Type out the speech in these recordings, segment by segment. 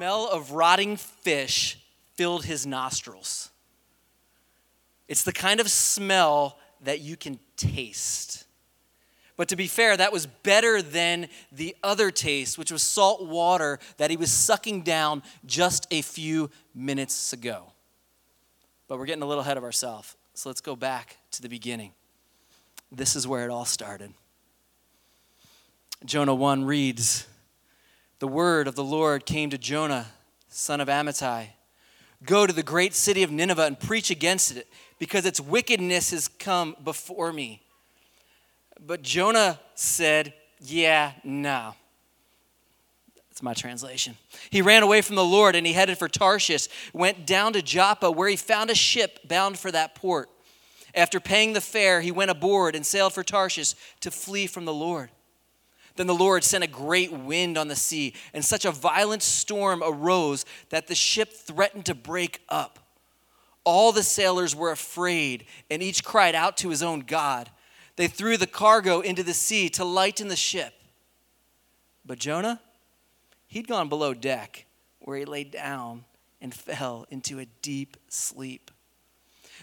smell of rotting fish filled his nostrils. It's the kind of smell that you can taste. But to be fair, that was better than the other taste, which was salt water that he was sucking down just a few minutes ago. But we're getting a little ahead of ourselves. So let's go back to the beginning. This is where it all started. Jonah 1 reads The word of the Lord came to Jonah, son of Amittai Go to the great city of Nineveh and preach against it, because its wickedness has come before me. But Jonah said, Yeah, no. That's my translation. He ran away from the Lord and he headed for Tarshish, went down to Joppa, where he found a ship bound for that port. After paying the fare, he went aboard and sailed for Tarshish to flee from the Lord. Then the Lord sent a great wind on the sea, and such a violent storm arose that the ship threatened to break up. All the sailors were afraid, and each cried out to his own God. They threw the cargo into the sea to lighten the ship. But Jonah, he'd gone below deck, where he lay down and fell into a deep sleep.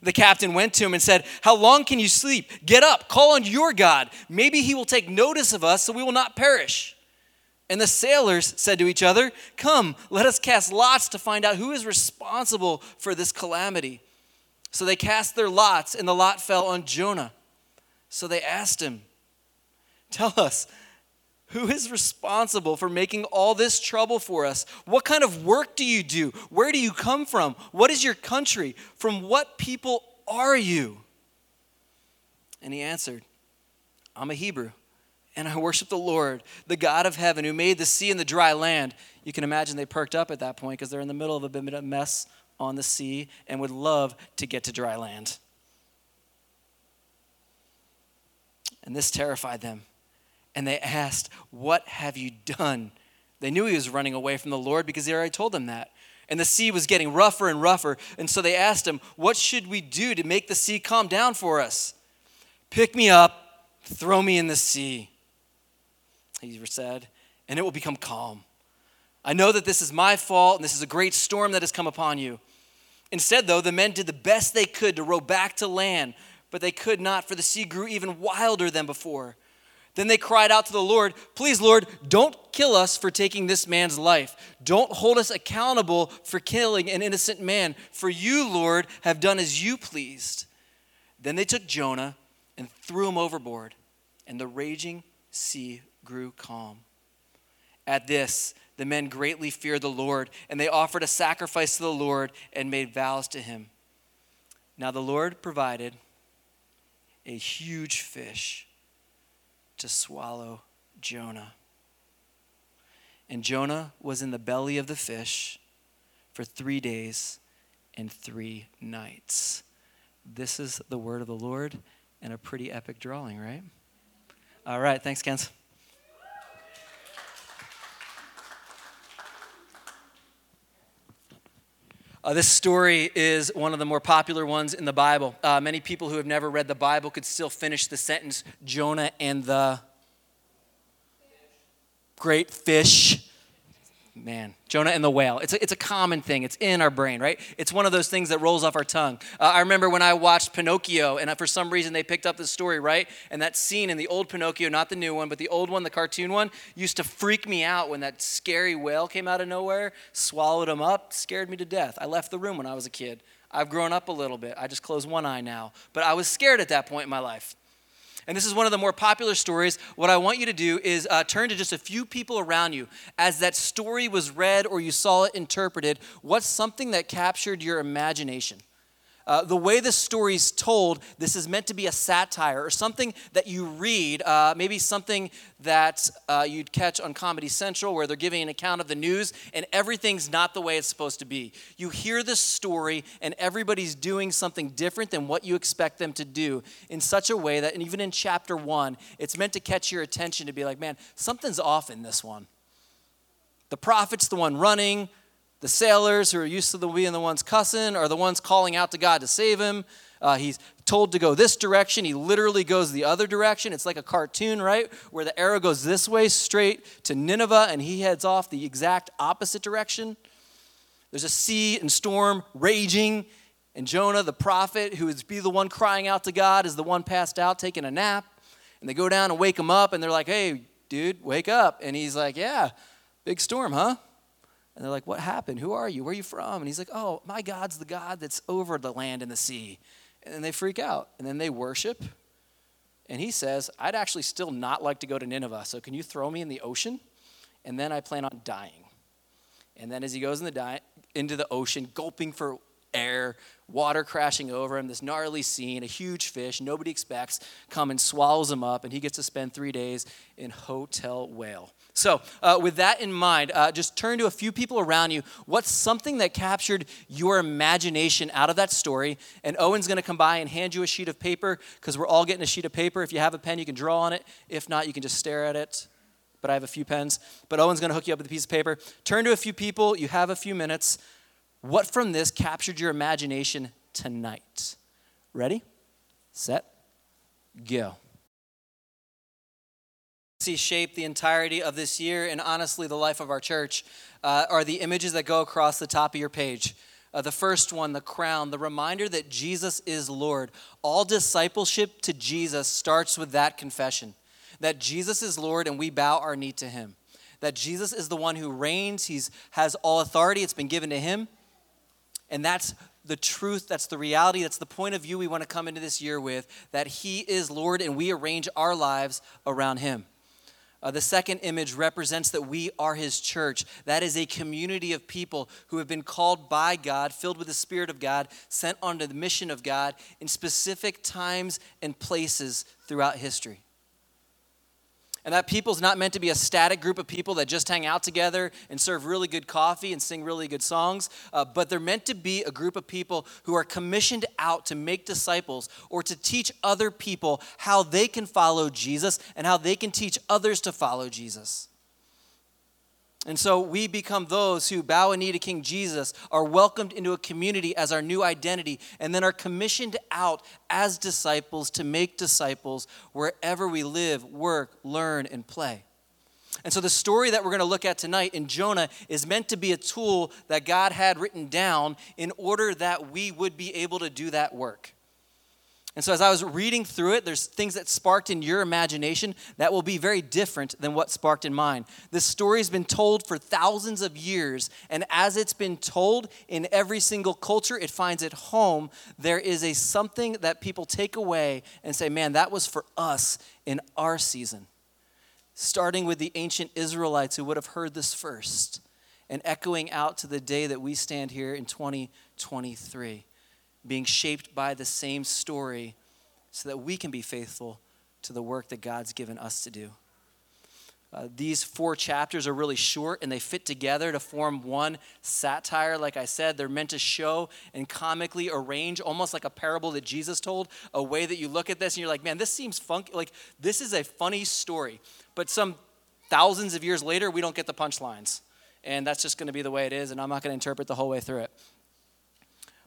The captain went to him and said, How long can you sleep? Get up, call on your God. Maybe he will take notice of us so we will not perish. And the sailors said to each other, Come, let us cast lots to find out who is responsible for this calamity. So they cast their lots, and the lot fell on Jonah. So they asked him, Tell us, who is responsible for making all this trouble for us? What kind of work do you do? Where do you come from? What is your country? From what people are you? And he answered, I'm a Hebrew, and I worship the Lord, the God of heaven, who made the sea and the dry land. You can imagine they perked up at that point because they're in the middle of a bit of mess on the sea and would love to get to dry land. And this terrified them and they asked, What have you done? They knew he was running away from the Lord because he already told them that. And the sea was getting rougher and rougher. And so they asked him, What should we do to make the sea calm down for us? Pick me up, throw me in the sea, he said, and it will become calm. I know that this is my fault and this is a great storm that has come upon you. Instead, though, the men did the best they could to row back to land, but they could not, for the sea grew even wilder than before. Then they cried out to the Lord, Please, Lord, don't kill us for taking this man's life. Don't hold us accountable for killing an innocent man, for you, Lord, have done as you pleased. Then they took Jonah and threw him overboard, and the raging sea grew calm. At this, the men greatly feared the Lord, and they offered a sacrifice to the Lord and made vows to him. Now the Lord provided a huge fish to swallow Jonah. And Jonah was in the belly of the fish for three days and three nights. This is the word of the Lord and a pretty epic drawing, right? All right, thanks, Kens. Uh, this story is one of the more popular ones in the Bible. Uh, many people who have never read the Bible could still finish the sentence Jonah and the great fish man jonah and the whale. It's a, it's a common thing. It's in our brain right? It's one of those things that rolls off our tongue. Uh, i remember when i watched pinocchio and for some reason they picked up the story right? And that scene in the old pinocchio not the new one but the old one the cartoon one used to freak me out when that scary whale came out of nowhere swallowed him up scared me to death. I left the room when i was a kid. I've grown up a little bit. I just close one eye now. But i was scared at that point in my life and this is one of the more popular stories. What I want you to do is uh, turn to just a few people around you. As that story was read or you saw it interpreted, what's something that captured your imagination? Uh, the way the story's told, this is meant to be a satire or something that you read, uh, maybe something that uh, you'd catch on Comedy Central where they're giving an account of the news and everything's not the way it's supposed to be. You hear the story and everybody's doing something different than what you expect them to do in such a way that, and even in chapter one, it's meant to catch your attention to be like, man, something's off in this one. The prophet's the one running, the sailors who are used to the being the ones cussing are the ones calling out to God to save him. Uh, he's told to go this direction. He literally goes the other direction. It's like a cartoon, right? Where the arrow goes this way straight to Nineveh and he heads off the exact opposite direction. There's a sea and storm raging, and Jonah, the prophet, who would be the one crying out to God, is the one passed out taking a nap. And they go down and wake him up, and they're like, hey, dude, wake up. And he's like, yeah, big storm, huh? And they're like, what happened? Who are you? Where are you from? And he's like, oh, my God's the God that's over the land and the sea. And then they freak out, and then they worship. And he says, I'd actually still not like to go to Nineveh, so can you throw me in the ocean? And then I plan on dying. And then as he goes in the di- into the ocean, gulping for air, water crashing over him, this gnarly scene, a huge fish nobody expects come and swallows him up, and he gets to spend three days in Hotel Whale. So, uh, with that in mind, uh, just turn to a few people around you. What's something that captured your imagination out of that story? And Owen's going to come by and hand you a sheet of paper because we're all getting a sheet of paper. If you have a pen, you can draw on it. If not, you can just stare at it. But I have a few pens. But Owen's going to hook you up with a piece of paper. Turn to a few people. You have a few minutes. What from this captured your imagination tonight? Ready, set, go. See, shape the entirety of this year and honestly the life of our church uh, are the images that go across the top of your page. Uh, the first one, the crown, the reminder that Jesus is Lord. All discipleship to Jesus starts with that confession that Jesus is Lord and we bow our knee to him. That Jesus is the one who reigns, he has all authority, it's been given to him. And that's the truth, that's the reality, that's the point of view we want to come into this year with that He is Lord and we arrange our lives around Him. Uh, the second image represents that we are His church. That is a community of people who have been called by God, filled with the Spirit of God, sent onto the mission of God in specific times and places throughout history. And that people's not meant to be a static group of people that just hang out together and serve really good coffee and sing really good songs, uh, but they're meant to be a group of people who are commissioned out to make disciples or to teach other people how they can follow Jesus and how they can teach others to follow Jesus. And so we become those who bow a knee to King Jesus, are welcomed into a community as our new identity, and then are commissioned out as disciples to make disciples wherever we live, work, learn, and play. And so the story that we're going to look at tonight in Jonah is meant to be a tool that God had written down in order that we would be able to do that work. And so, as I was reading through it, there's things that sparked in your imagination that will be very different than what sparked in mine. This story has been told for thousands of years, and as it's been told in every single culture, it finds it home. There is a something that people take away and say, man, that was for us in our season. Starting with the ancient Israelites who would have heard this first, and echoing out to the day that we stand here in 2023 being shaped by the same story so that we can be faithful to the work that God's given us to do. Uh, these four chapters are really short and they fit together to form one satire. Like I said, they're meant to show and comically arrange, almost like a parable that Jesus told, a way that you look at this and you're like, man, this seems funky. Like, this is a funny story. But some thousands of years later, we don't get the punchlines. And that's just going to be the way it is, and I'm not going to interpret the whole way through it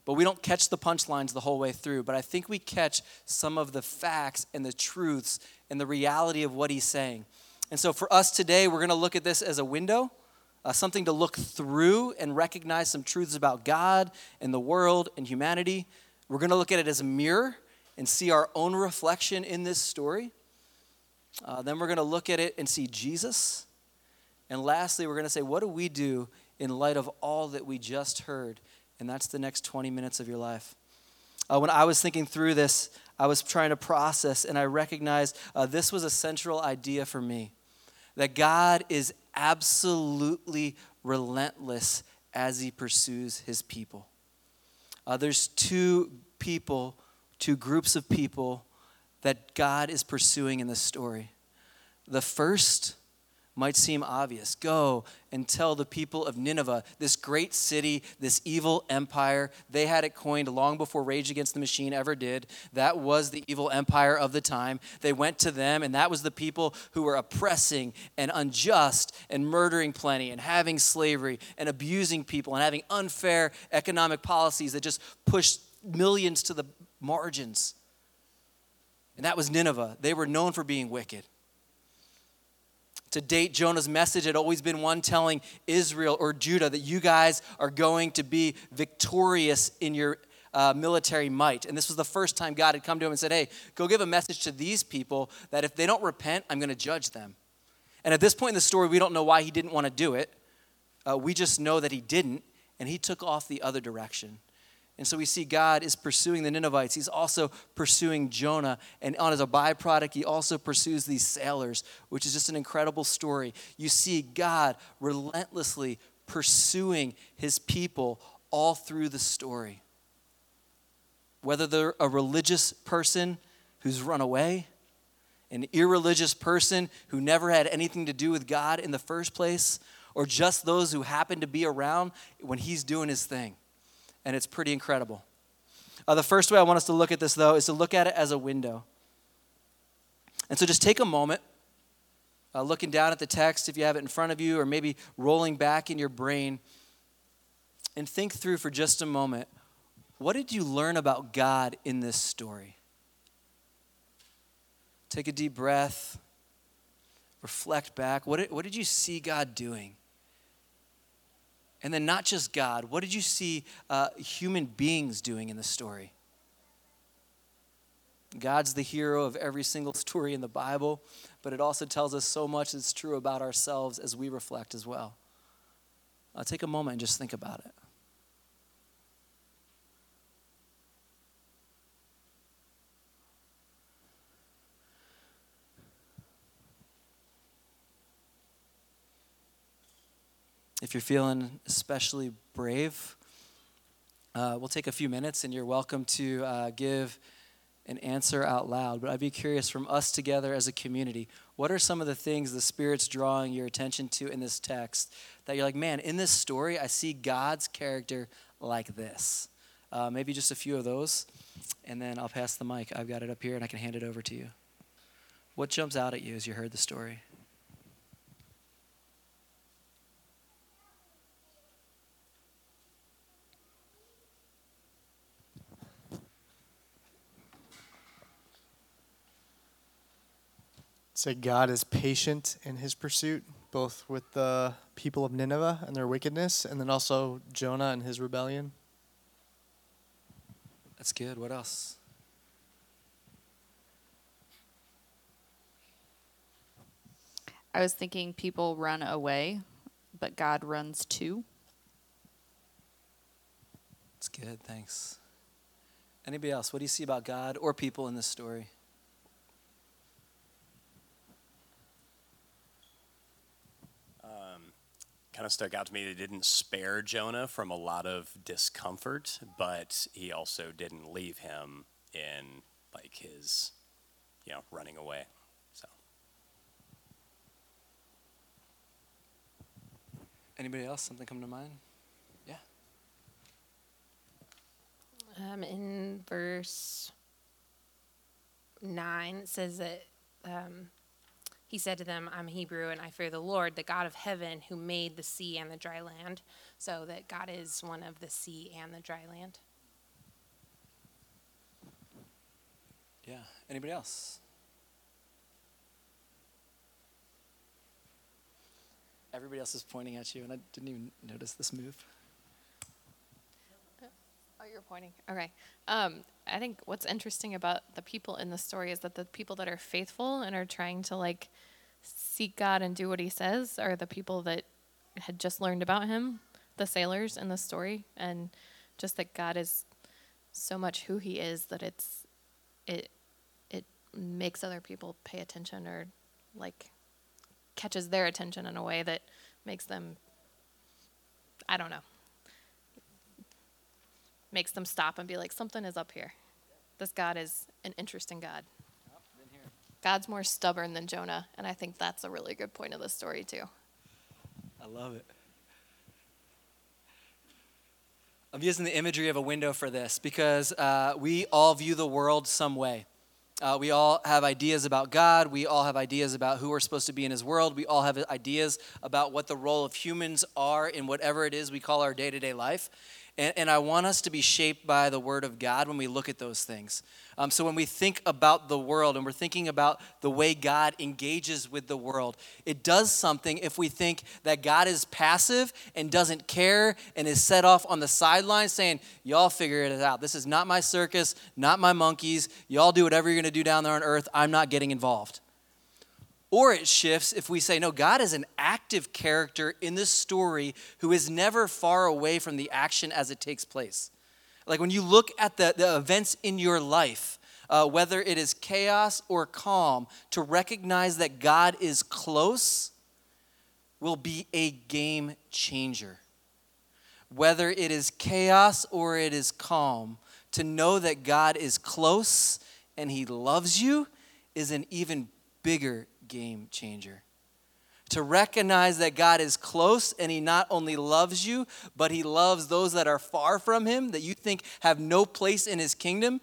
but we don't catch the punchlines the whole way through. But I think we catch some of the facts and the truths and the reality of what he's saying. And so for us today, we're going to look at this as a window, uh, something to look through and recognize some truths about God and the world and humanity. We're going to look at it as a mirror and see our own reflection in this story. Uh, then we're going to look at it and see Jesus. And lastly, we're going to say, what do we do in light of all that we just heard? And that's the next 20 minutes of your life. Uh, when I was thinking through this, I was trying to process, and I recognized uh, this was a central idea for me that God is absolutely relentless as he pursues his people. Uh, there's two people, two groups of people that God is pursuing in this story. The first might seem obvious. Go and tell the people of Nineveh, this great city, this evil empire. They had it coined long before Rage Against the Machine ever did. That was the evil empire of the time. They went to them, and that was the people who were oppressing and unjust and murdering plenty and having slavery and abusing people and having unfair economic policies that just pushed millions to the margins. And that was Nineveh. They were known for being wicked. To date, Jonah's message had always been one telling Israel or Judah that you guys are going to be victorious in your uh, military might. And this was the first time God had come to him and said, Hey, go give a message to these people that if they don't repent, I'm going to judge them. And at this point in the story, we don't know why he didn't want to do it. Uh, we just know that he didn't, and he took off the other direction. And so we see God is pursuing the Ninevites. He's also pursuing Jonah. And on as a byproduct, he also pursues these sailors, which is just an incredible story. You see God relentlessly pursuing his people all through the story. Whether they're a religious person who's run away, an irreligious person who never had anything to do with God in the first place, or just those who happen to be around when he's doing his thing and it's pretty incredible. Uh, the first way I want us to look at this, though, is to look at it as a window. And so just take a moment, uh, looking down at the text if you have it in front of you, or maybe rolling back in your brain, and think through for just a moment what did you learn about God in this story? Take a deep breath, reflect back. What did, what did you see God doing? And then, not just God, what did you see uh, human beings doing in the story? God's the hero of every single story in the Bible, but it also tells us so much that's true about ourselves as we reflect as well. Uh, take a moment and just think about it. If you're feeling especially brave, uh, we'll take a few minutes and you're welcome to uh, give an answer out loud. But I'd be curious from us together as a community, what are some of the things the Spirit's drawing your attention to in this text that you're like, man, in this story, I see God's character like this? Uh, maybe just a few of those, and then I'll pass the mic. I've got it up here and I can hand it over to you. What jumps out at you as you heard the story? Say God is patient in his pursuit, both with the people of Nineveh and their wickedness, and then also Jonah and his rebellion. That's good. What else? I was thinking people run away, but God runs too. That's good. Thanks. Anybody else? What do you see about God or people in this story? Kind of stuck out to me. They didn't spare Jonah from a lot of discomfort, but he also didn't leave him in like his, you know, running away. So. Anybody else? Something come to mind? Yeah. Um, in verse nine, it says that um, he said to them, I'm Hebrew and I fear the Lord, the God of heaven, who made the sea and the dry land. So that God is one of the sea and the dry land. Yeah. Anybody else? Everybody else is pointing at you, and I didn't even notice this move. Oh, you're pointing. Okay. Um, I think what's interesting about the people in the story is that the people that are faithful and are trying to like seek God and do what He says are the people that had just learned about Him, the sailors in the story, and just that God is so much who He is that it's it it makes other people pay attention or like catches their attention in a way that makes them I don't know makes them stop and be like, something is up here. This God is an interesting God. God's more stubborn than Jonah, and I think that's a really good point of the story, too. I love it. I'm using the imagery of a window for this because uh, we all view the world some way. Uh, we all have ideas about God. We all have ideas about who we're supposed to be in His world. We all have ideas about what the role of humans are in whatever it is we call our day to day life. And, and I want us to be shaped by the Word of God when we look at those things. Um, so when we think about the world and we're thinking about the way God engages with the world, it does something if we think that God is passive and doesn't care and is set off on the sidelines saying, Y'all figure it out. This is not my circus, not my monkeys. Y'all do whatever you're going to do down there on earth. I'm not getting involved. Or it shifts if we say, no, God is an active character in this story who is never far away from the action as it takes place. Like when you look at the, the events in your life, uh, whether it is chaos or calm, to recognize that God is close will be a game changer. Whether it is chaos or it is calm, to know that God is close and He loves you is an even bigger game changer. To recognize that God is close and He not only loves you, but He loves those that are far from Him, that you think have no place in His kingdom,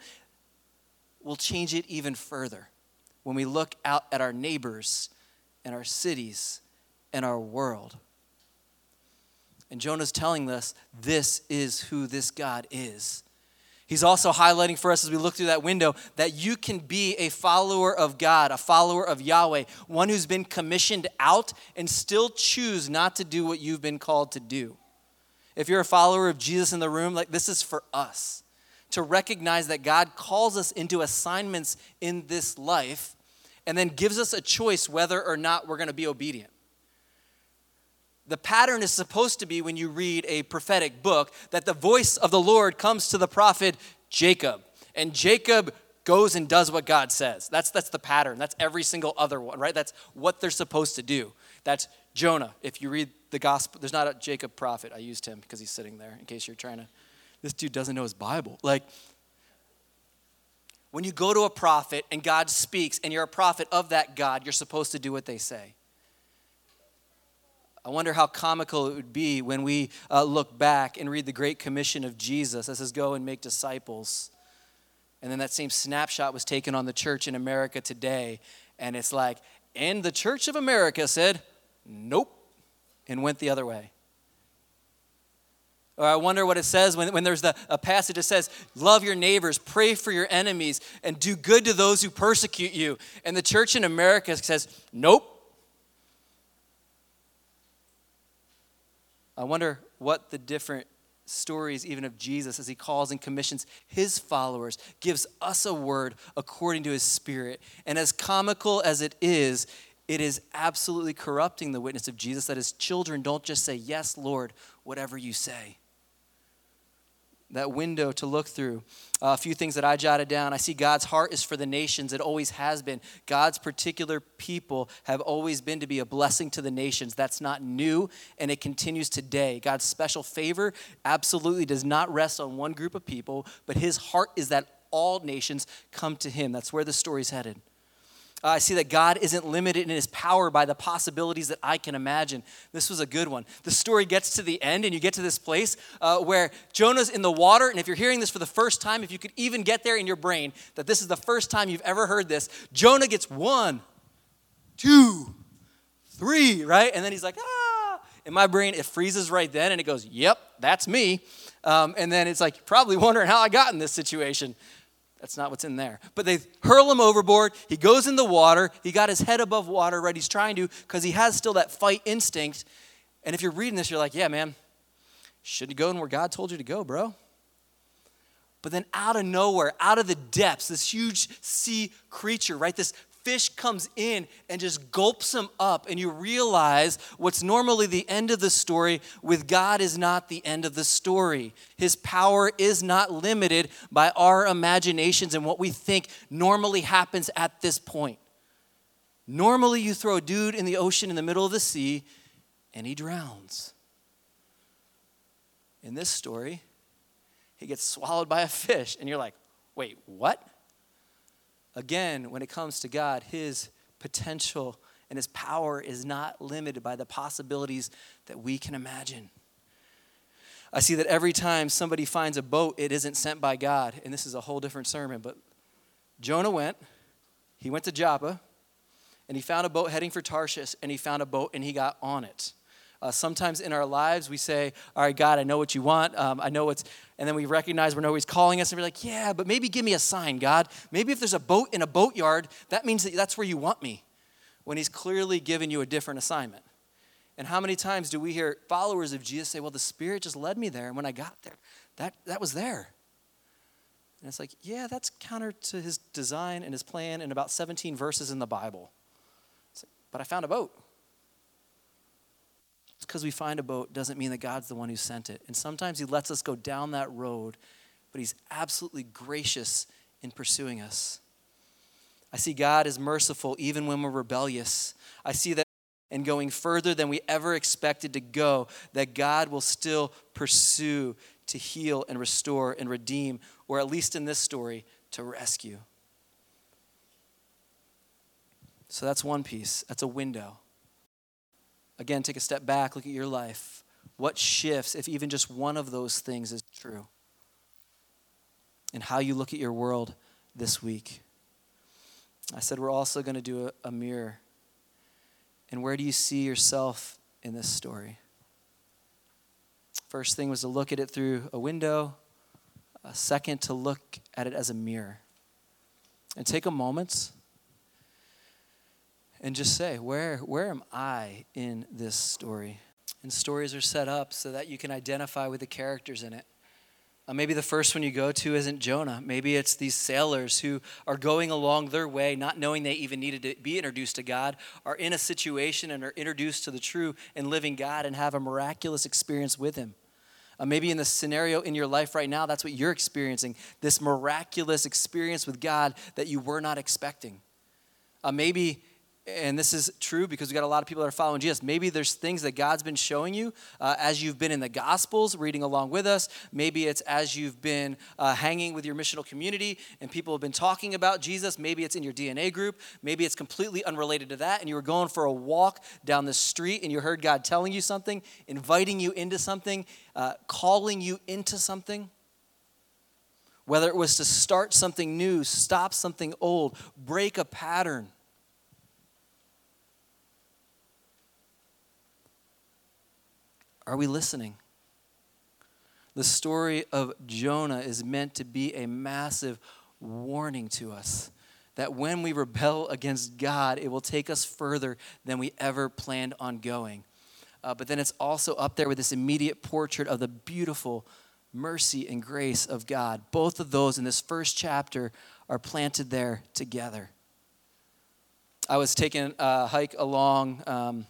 will change it even further when we look out at our neighbors and our cities and our world. And Jonah's telling us this is who this God is. He's also highlighting for us as we look through that window that you can be a follower of God, a follower of Yahweh, one who's been commissioned out and still choose not to do what you've been called to do. If you're a follower of Jesus in the room, like this is for us to recognize that God calls us into assignments in this life and then gives us a choice whether or not we're going to be obedient the pattern is supposed to be when you read a prophetic book that the voice of the Lord comes to the prophet Jacob. And Jacob goes and does what God says. That's, that's the pattern. That's every single other one, right? That's what they're supposed to do. That's Jonah. If you read the gospel, there's not a Jacob prophet. I used him because he's sitting there in case you're trying to. This dude doesn't know his Bible. Like, when you go to a prophet and God speaks and you're a prophet of that God, you're supposed to do what they say. I wonder how comical it would be when we uh, look back and read the Great Commission of Jesus that says, Go and make disciples. And then that same snapshot was taken on the church in America today. And it's like, and the Church of America said, Nope, and went the other way. Or I wonder what it says when, when there's the, a passage that says, Love your neighbors, pray for your enemies, and do good to those who persecute you. And the church in America says, Nope, I wonder what the different stories, even of Jesus, as he calls and commissions his followers, gives us a word according to his spirit. And as comical as it is, it is absolutely corrupting the witness of Jesus that his children don't just say, Yes, Lord, whatever you say that window to look through. Uh, a few things that I jotted down. I see God's heart is for the nations. It always has been. God's particular people have always been to be a blessing to the nations. That's not new, and it continues today. God's special favor absolutely does not rest on one group of people, but his heart is that all nations come to him. That's where the story's headed. Uh, I see that God isn't limited in his power by the possibilities that I can imagine. This was a good one. The story gets to the end, and you get to this place uh, where Jonah's in the water. And if you're hearing this for the first time, if you could even get there in your brain that this is the first time you've ever heard this, Jonah gets one, two, three, right? And then he's like, ah. In my brain, it freezes right then, and it goes, yep, that's me. Um, and then it's like, probably wondering how I got in this situation. That's not what's in there. But they hurl him overboard. He goes in the water. He got his head above water, right? He's trying to, because he has still that fight instinct. And if you're reading this, you're like, yeah, man, shouldn't go in where God told you to go, bro. But then out of nowhere, out of the depths, this huge sea creature, right? This fish comes in and just gulps him up, and you realize what's normally the end of the story with God is not the end of the story. His power is not limited by our imaginations and what we think normally happens at this point. Normally, you throw a dude in the ocean in the middle of the sea, and he drowns. In this story, he gets swallowed by a fish, and you're like, wait, what? Again, when it comes to God, His potential and His power is not limited by the possibilities that we can imagine. I see that every time somebody finds a boat, it isn't sent by God. And this is a whole different sermon, but Jonah went, he went to Joppa, and he found a boat heading for Tarshish, and he found a boat and he got on it. Uh, sometimes in our lives, we say, All right, God, I know what you want. Um, I know what's, and then we recognize we're always calling us and we're like, Yeah, but maybe give me a sign, God. Maybe if there's a boat in a boatyard, that means that that's where you want me. When He's clearly given you a different assignment. And how many times do we hear followers of Jesus say, Well, the Spirit just led me there. And when I got there, that, that was there. And it's like, yeah, that's counter to his design and his plan in about 17 verses in the Bible. Like, but I found a boat. Because we find a boat doesn't mean that God's the one who sent it. And sometimes he lets us go down that road, but he's absolutely gracious in pursuing us. I see God is merciful even when we're rebellious. I see that and going further than we ever expected to go, that God will still pursue to heal and restore and redeem, or at least in this story, to rescue. So that's one piece, that's a window. Again, take a step back, look at your life. What shifts if even just one of those things is true? And how you look at your world this week. I said we're also going to do a, a mirror. And where do you see yourself in this story? First thing was to look at it through a window. A second, to look at it as a mirror. And take a moment and just say, where, where am I in this story? And stories are set up so that you can identify with the characters in it. Uh, maybe the first one you go to isn't Jonah. Maybe it's these sailors who are going along their way, not knowing they even needed to be introduced to God, are in a situation and are introduced to the true and living God and have a miraculous experience with Him. Uh, maybe in the scenario in your life right now, that's what you're experiencing this miraculous experience with God that you were not expecting. Uh, maybe and this is true because we got a lot of people that are following Jesus. Maybe there's things that God's been showing you uh, as you've been in the Gospels, reading along with us. Maybe it's as you've been uh, hanging with your missional community and people have been talking about Jesus. Maybe it's in your DNA group. Maybe it's completely unrelated to that, and you were going for a walk down the street and you heard God telling you something, inviting you into something, uh, calling you into something. Whether it was to start something new, stop something old, break a pattern Are we listening? The story of Jonah is meant to be a massive warning to us that when we rebel against God, it will take us further than we ever planned on going. Uh, but then it's also up there with this immediate portrait of the beautiful mercy and grace of God. Both of those in this first chapter are planted there together. I was taking a hike along. Um,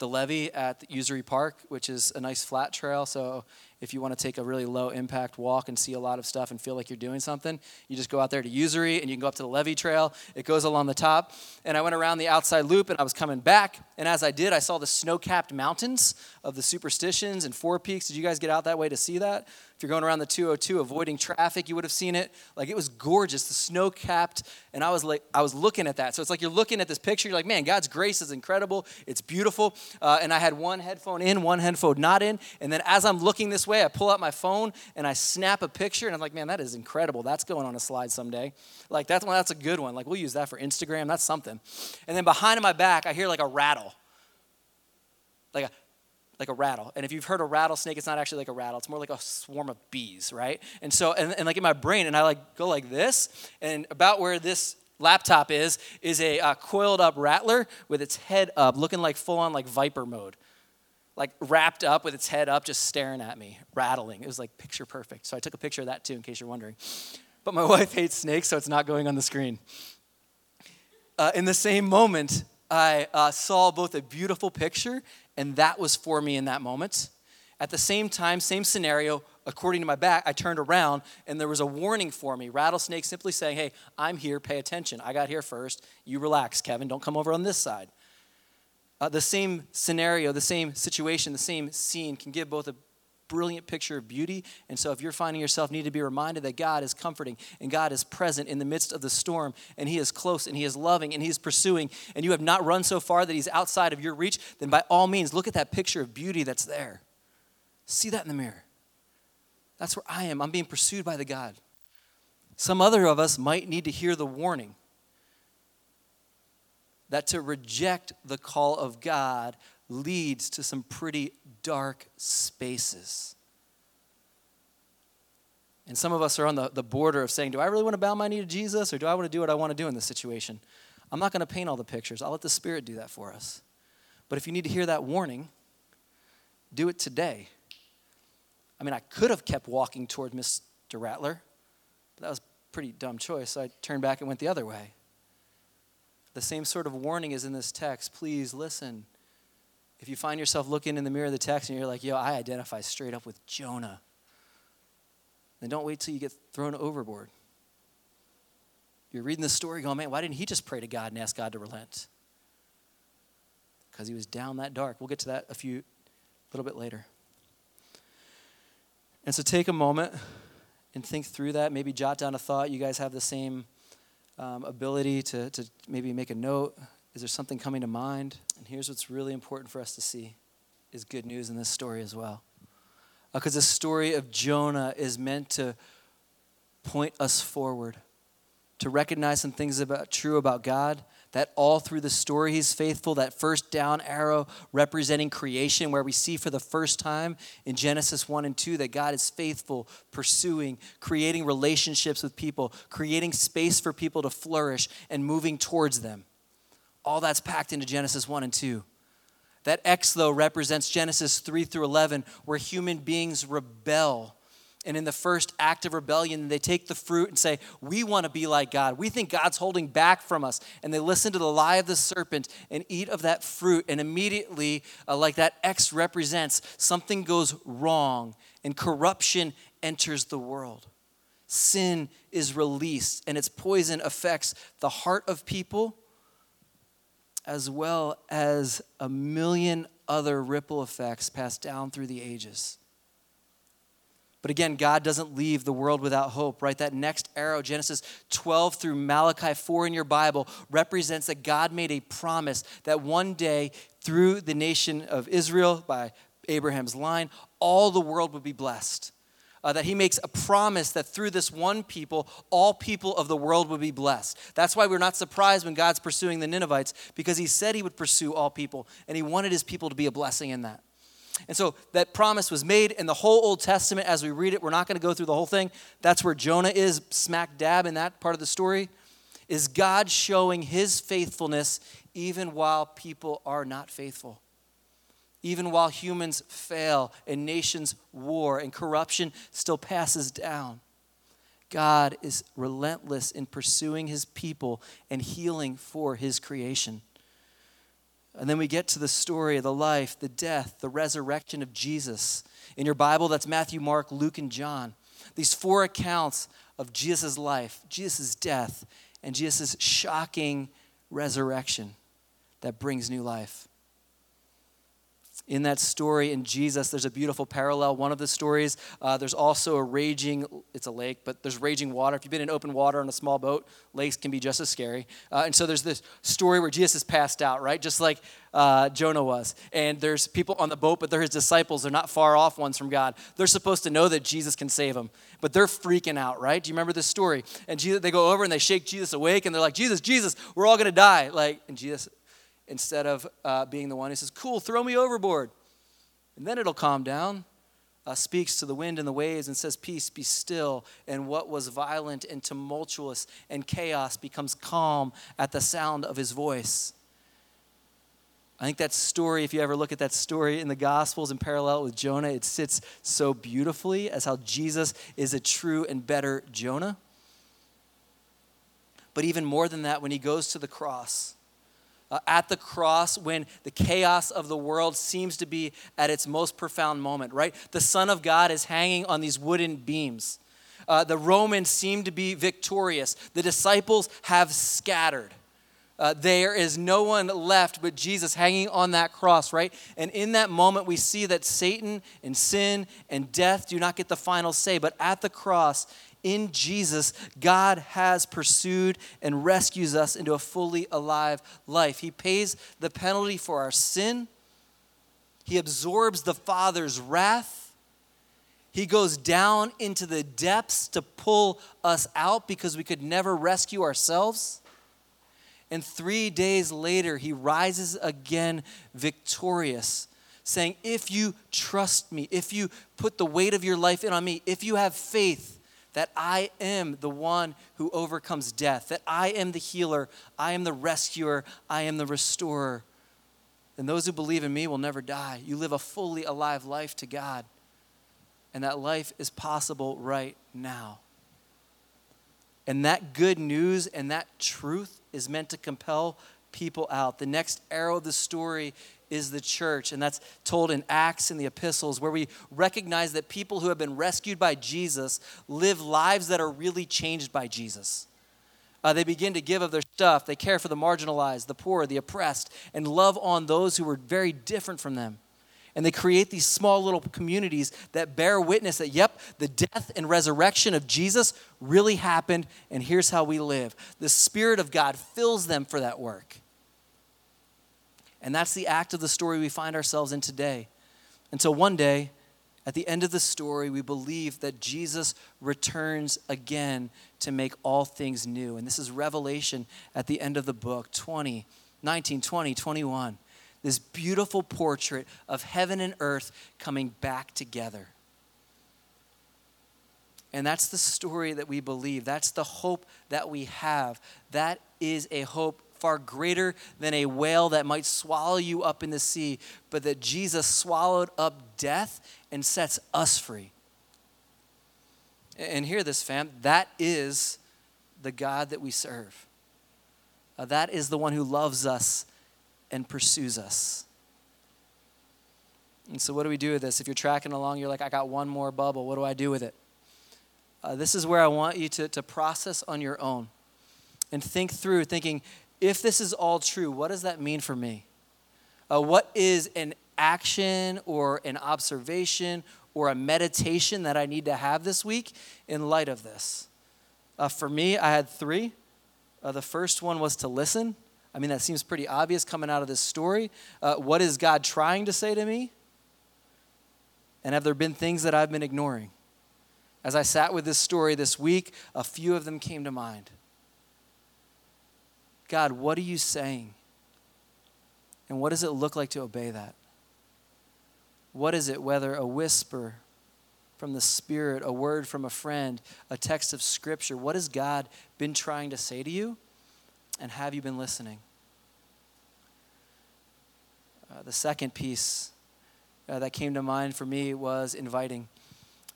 the levee at the Usery Park, which is a nice flat trail. So if you want to take a really low impact walk and see a lot of stuff and feel like you're doing something, you just go out there to Usery and you can go up to the levee trail. It goes along the top. And I went around the outside loop and I was coming back. And as I did, I saw the snow capped mountains of the Superstitions and Four Peaks. Did you guys get out that way to see that? If you're going around the 202 avoiding traffic, you would have seen it. Like it was gorgeous, the snow capped. And I was like, I was looking at that. So it's like you're looking at this picture, you're like, man, God's grace is incredible. It's beautiful. Uh, and I had one headphone in, one headphone not in. And then as I'm looking this way, I pull out my phone and I snap a picture. And I'm like, man, that is incredible. That's going on a slide someday. Like that's one, that's a good one. Like we'll use that for Instagram. That's something. And then behind my back, I hear like a rattle. Like a like a rattle. And if you've heard a rattlesnake, it's not actually like a rattle. It's more like a swarm of bees, right? And so, and, and like in my brain, and I like go like this, and about where this laptop is, is a uh, coiled up rattler with its head up, looking like full on like viper mode. Like wrapped up with its head up, just staring at me, rattling. It was like picture perfect. So I took a picture of that too, in case you're wondering. But my wife hates snakes, so it's not going on the screen. Uh, in the same moment, I uh, saw both a beautiful picture and that was for me in that moment. At the same time, same scenario, according to my back, I turned around and there was a warning for me. Rattlesnake simply saying, Hey, I'm here, pay attention. I got here first. You relax, Kevin. Don't come over on this side. Uh, the same scenario, the same situation, the same scene can give both a brilliant picture of beauty. And so, if you're finding yourself need to be reminded that God is comforting and God is present in the midst of the storm, and He is close and He is loving and He is pursuing, and you have not run so far that He's outside of your reach, then by all means, look at that picture of beauty that's there. See that in the mirror. That's where I am. I'm being pursued by the God. Some other of us might need to hear the warning that to reject the call of God leads to some pretty dark spaces. And some of us are on the, the border of saying, Do I really want to bow my knee to Jesus or do I want to do what I want to do in this situation? I'm not going to paint all the pictures. I'll let the Spirit do that for us. But if you need to hear that warning, do it today. I mean, I could have kept walking toward Mr. Rattler, but that was a pretty dumb choice. So I turned back and went the other way. The same sort of warning is in this text. Please listen. If you find yourself looking in the mirror of the text and you're like, yo, I identify straight up with Jonah, then don't wait till you get thrown overboard. You're reading the story going, man, why didn't he just pray to God and ask God to relent? Because he was down that dark. We'll get to that a few, a little bit later. And so take a moment and think through that. Maybe jot down a thought. You guys have the same um, ability to, to maybe make a note. Is there something coming to mind? And here's what's really important for us to see is good news in this story as well. Because uh, the story of Jonah is meant to point us forward, to recognize some things about true about God, that all through the story he's faithful, that first down arrow representing creation, where we see for the first time in Genesis 1 and 2 that God is faithful, pursuing, creating relationships with people, creating space for people to flourish, and moving towards them. All that's packed into Genesis 1 and 2. That X, though, represents Genesis 3 through 11, where human beings rebel and in the first act of rebellion, they take the fruit and say, We want to be like God. We think God's holding back from us. And they listen to the lie of the serpent and eat of that fruit. And immediately, uh, like that X represents, something goes wrong and corruption enters the world. Sin is released, and its poison affects the heart of people as well as a million other ripple effects passed down through the ages. But again, God doesn't leave the world without hope, right? That next arrow, Genesis 12 through Malachi 4 in your Bible, represents that God made a promise that one day, through the nation of Israel, by Abraham's line, all the world would be blessed. Uh, that he makes a promise that through this one people, all people of the world would be blessed. That's why we're not surprised when God's pursuing the Ninevites, because he said he would pursue all people, and he wanted his people to be a blessing in that. And so that promise was made in the whole Old Testament as we read it. We're not going to go through the whole thing. That's where Jonah is, smack dab in that part of the story. Is God showing his faithfulness even while people are not faithful? Even while humans fail and nations war and corruption still passes down. God is relentless in pursuing his people and healing for his creation. And then we get to the story of the life, the death, the resurrection of Jesus. In your Bible, that's Matthew, Mark, Luke, and John. These four accounts of Jesus' life, Jesus' death, and Jesus' shocking resurrection that brings new life in that story in Jesus, there's a beautiful parallel. One of the stories, uh, there's also a raging, it's a lake, but there's raging water. If you've been in open water on a small boat, lakes can be just as scary. Uh, and so there's this story where Jesus is passed out, right? Just like uh, Jonah was. And there's people on the boat, but they're his disciples. They're not far off ones from God. They're supposed to know that Jesus can save them, but they're freaking out, right? Do you remember this story? And Jesus, they go over and they shake Jesus awake, and they're like, Jesus, Jesus, we're all to die. Like, and Jesus instead of uh, being the one who says, Cool, throw me overboard. And then it'll calm down. Uh, speaks to the wind and the waves and says, Peace, be still. And what was violent and tumultuous and chaos becomes calm at the sound of his voice. I think that story, if you ever look at that story in the Gospels in parallel with Jonah, it sits so beautifully as how Jesus is a true and better Jonah. But even more than that, when he goes to the cross, uh, at the cross when the chaos of the world seems to be at its most profound moment, right? The Son of God is hanging on these wooden beams. Uh, the Romans seem to be victorious. The disciples have scattered. Uh, there is no one left but Jesus hanging on that cross, right? And in that moment, we see that Satan and sin and death do not get the final say. But at the cross, in Jesus, God has pursued and rescues us into a fully alive life. He pays the penalty for our sin, He absorbs the Father's wrath. He goes down into the depths to pull us out because we could never rescue ourselves. And three days later, he rises again victorious, saying, If you trust me, if you put the weight of your life in on me, if you have faith, that I am the one who overcomes death, that I am the healer, I am the rescuer, I am the restorer. Then those who believe in me will never die. You live a fully alive life to God. And that life is possible right now. And that good news and that truth is meant to compel people out. The next arrow of the story is the church, and that's told in Acts and the epistles, where we recognize that people who have been rescued by Jesus live lives that are really changed by Jesus. Uh, they begin to give of their stuff, they care for the marginalized, the poor, the oppressed, and love on those who are very different from them. And they create these small little communities that bear witness that, yep, the death and resurrection of Jesus really happened, and here's how we live. The Spirit of God fills them for that work. And that's the act of the story we find ourselves in today. Until one day, at the end of the story, we believe that Jesus returns again to make all things new. And this is Revelation at the end of the book 20, 19, 20, 21. This beautiful portrait of heaven and earth coming back together. And that's the story that we believe. That's the hope that we have. That is a hope far greater than a whale that might swallow you up in the sea, but that Jesus swallowed up death and sets us free. And hear this, fam, that is the God that we serve. Uh, that is the one who loves us and pursues us. And so, what do we do with this? If you're tracking along, you're like, I got one more bubble. What do I do with it? Uh, this is where I want you to, to process on your own and think through, thinking, if this is all true, what does that mean for me? Uh, what is an action or an observation or a meditation that I need to have this week in light of this? Uh, for me, I had three. Uh, the first one was to listen. I mean, that seems pretty obvious coming out of this story. Uh, what is God trying to say to me? And have there been things that I've been ignoring? As I sat with this story this week, a few of them came to mind. God, what are you saying? And what does it look like to obey that? What is it, whether a whisper from the Spirit, a word from a friend, a text of Scripture? What has God been trying to say to you? And have you been listening? Uh, the second piece uh, that came to mind for me was inviting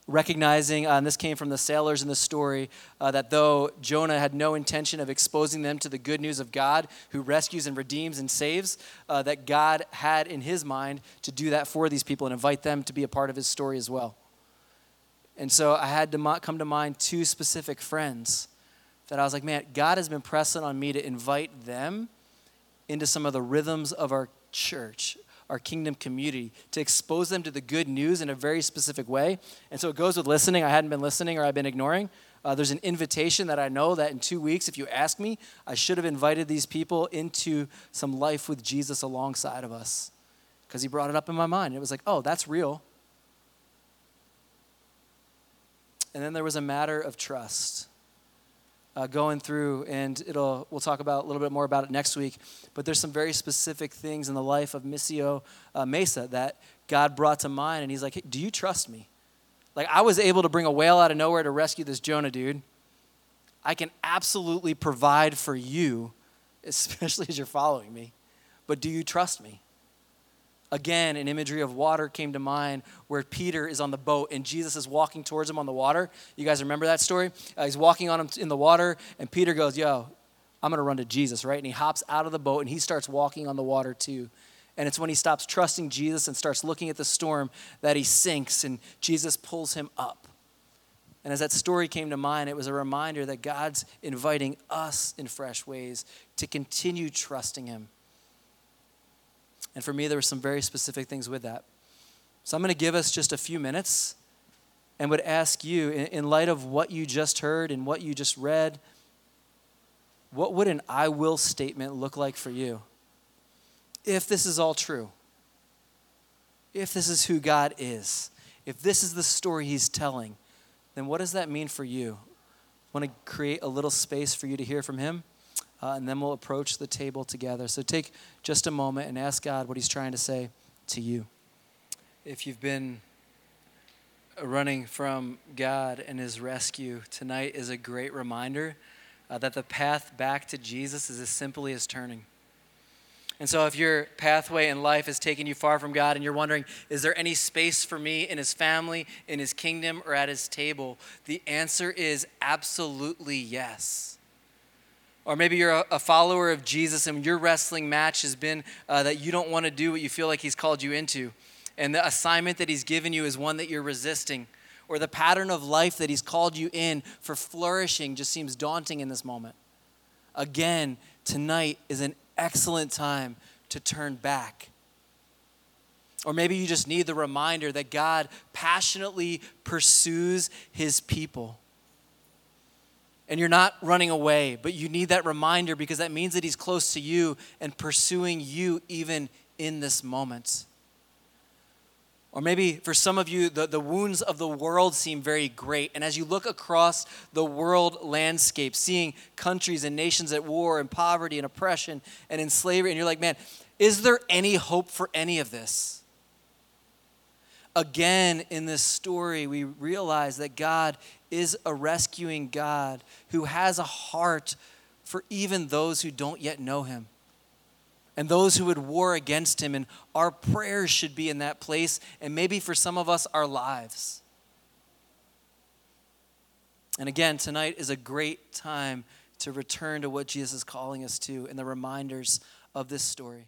recognizing, uh, and this came from the sailors in the story, uh, that though Jonah had no intention of exposing them to the good news of God who rescues and redeems and saves, uh, that God had in his mind to do that for these people and invite them to be a part of his story as well. And so I had to come to mind two specific friends that I was like, man, God has been pressing on me to invite them into some of the rhythms of our church, our kingdom community, to expose them to the good news in a very specific way. And so it goes with listening. I hadn't been listening or I've been ignoring. Uh, there's an invitation that I know that in two weeks, if you ask me, I should have invited these people into some life with Jesus alongside of us because he brought it up in my mind. It was like, oh, that's real. And then there was a matter of trust uh, going through, and it'll we'll talk about a little bit more about it next week. But there's some very specific things in the life of Missio uh, Mesa that God brought to mind, and He's like, hey, "Do you trust me?" Like I was able to bring a whale out of nowhere to rescue this Jonah dude. I can absolutely provide for you, especially as you're following me. But do you trust me? Again, an imagery of water came to mind where Peter is on the boat and Jesus is walking towards him on the water. You guys remember that story? Uh, he's walking on him in the water, and Peter goes, Yo, I'm going to run to Jesus, right? And he hops out of the boat and he starts walking on the water too. And it's when he stops trusting Jesus and starts looking at the storm that he sinks and Jesus pulls him up. And as that story came to mind, it was a reminder that God's inviting us in fresh ways to continue trusting him and for me, there were some very specific things with that. So I'm going to give us just a few minutes and would ask you, in, light of what you just heard and what you just read, what would an I will statement look like for you? If this is all true, if this is who God is, if this is the story He's telling, then what does that mean for you? Want to create a little space for you to hear from Him? Uh, and then we'll approach the table together. So take just a moment and ask God what He's trying to say to you. If you've been running from God and His rescue, tonight is a great reminder uh, that the path back to Jesus is as simply as turning. And so, if your pathway in life has taken you far from God and you're wondering, is there any space for me in His family, in His kingdom, or at His table? The answer is absolutely yes. Or maybe you're a, follower of Jesus and your wrestling match has been uh, that you don't want to do what you feel like He's called you into. And the assignment that He's given you is one that you're resisting. Or the pattern of life that He's called you in for flourishing just seems daunting in this moment. Again, tonight is an excellent time to turn back. Or maybe you just need the reminder that God passionately pursues his people. And you're not running away, but you need that reminder because that means that he's close to you and pursuing you even in this moment. Or maybe for some of you, the, the wounds of the world seem very great. And as you look across the world landscape, seeing countries and nations at war and poverty and oppression and in slavery, and you're like, man, is there any hope for any of this? Again, in this story, we realize that God is a rescuing God who has a heart for even those who don't yet know him and those who would war against him. And our prayers should be in that place, and maybe for some of us, our lives. And again, tonight is a great time to return to what Jesus is calling us to and the reminders of this story.